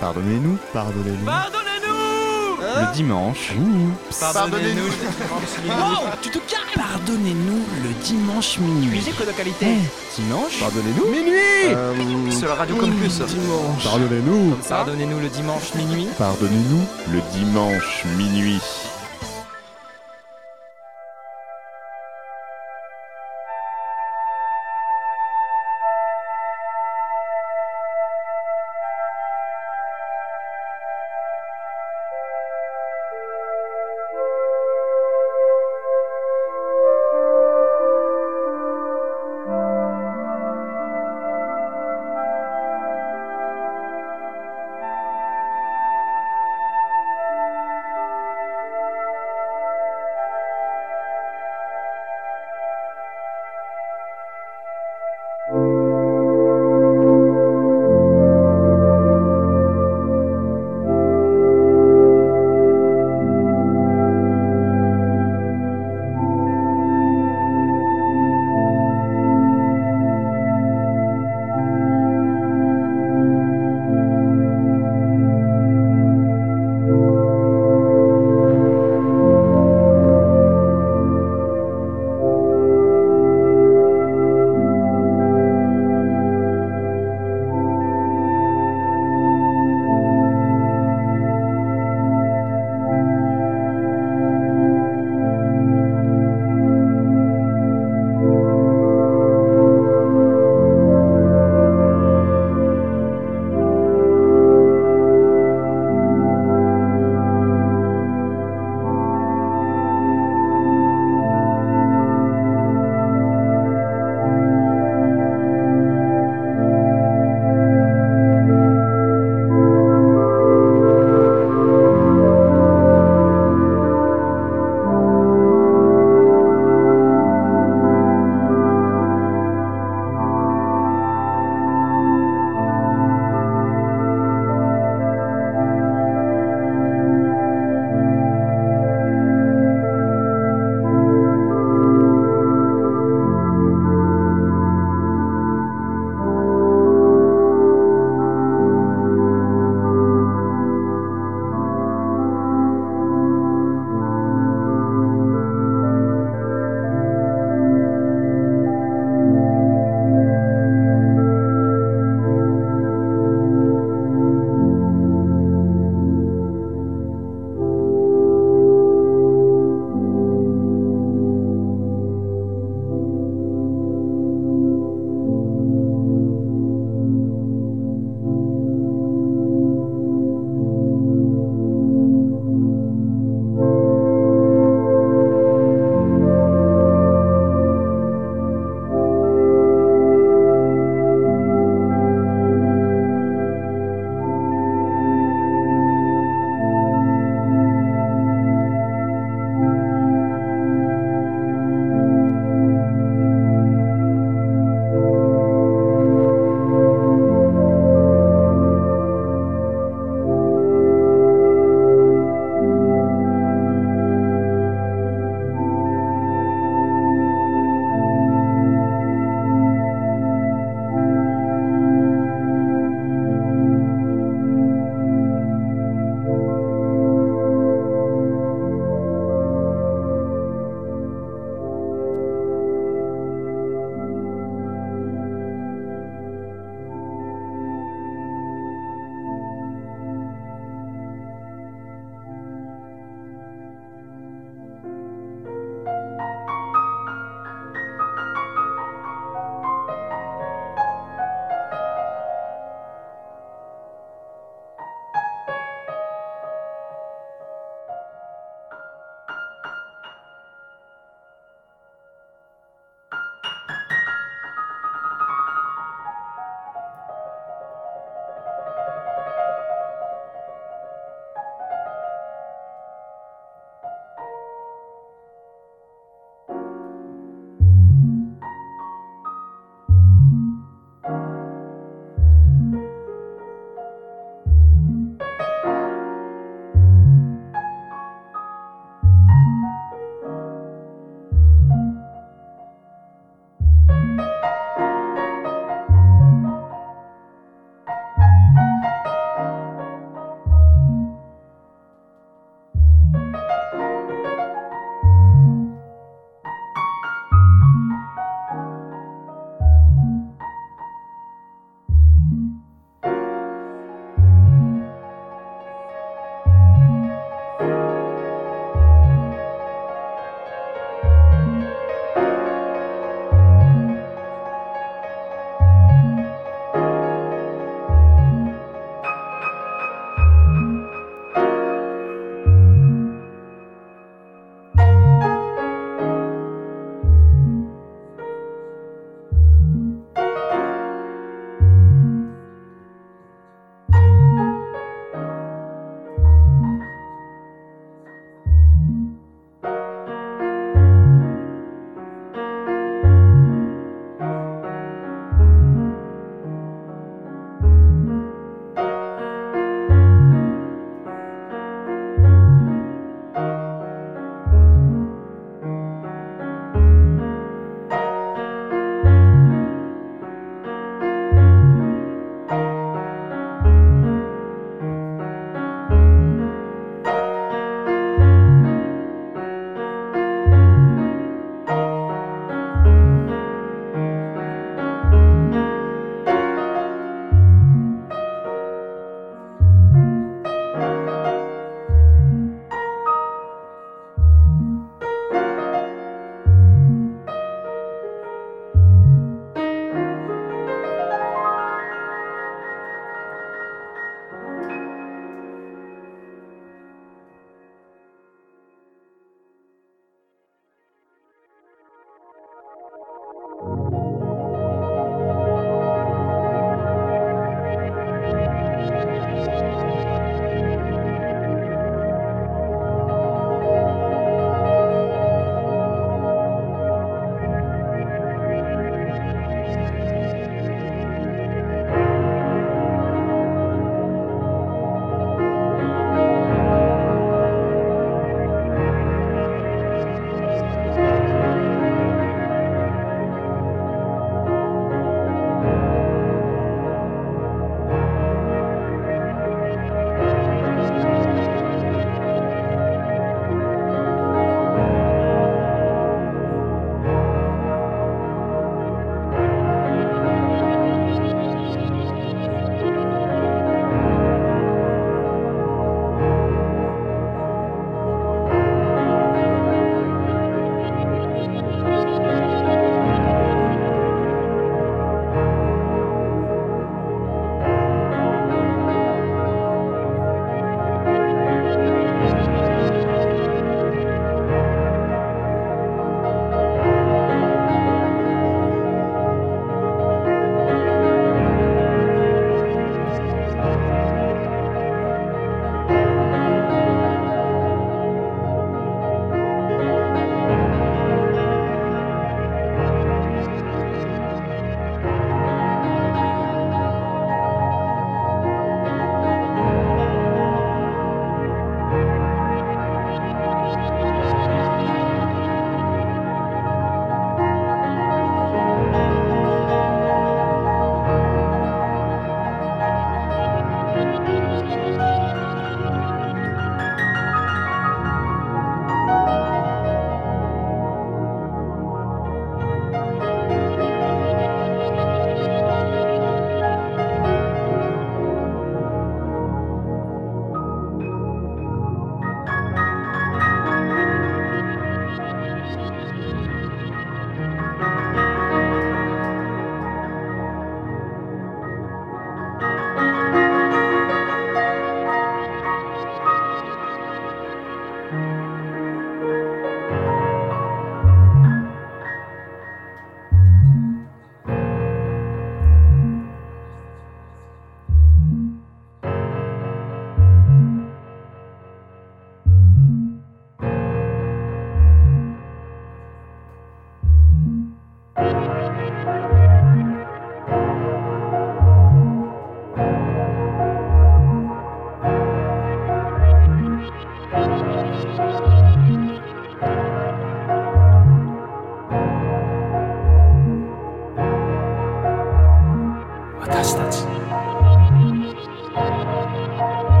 Pardonnez-nous, pardonnez-nous. Pardonnez-nous hein Le dimanche. Pardonnez-nous Oh, tu te calmes Pardonnez-nous le dimanche minuit. Musique de qualité eh, Dimanche Pardonnez-nous. Minuit euh, Sur la radio campus Dimanche. Pardonnez-nous. Pardonnez-nous le dimanche minuit Pardonnez-nous. Le dimanche minuit.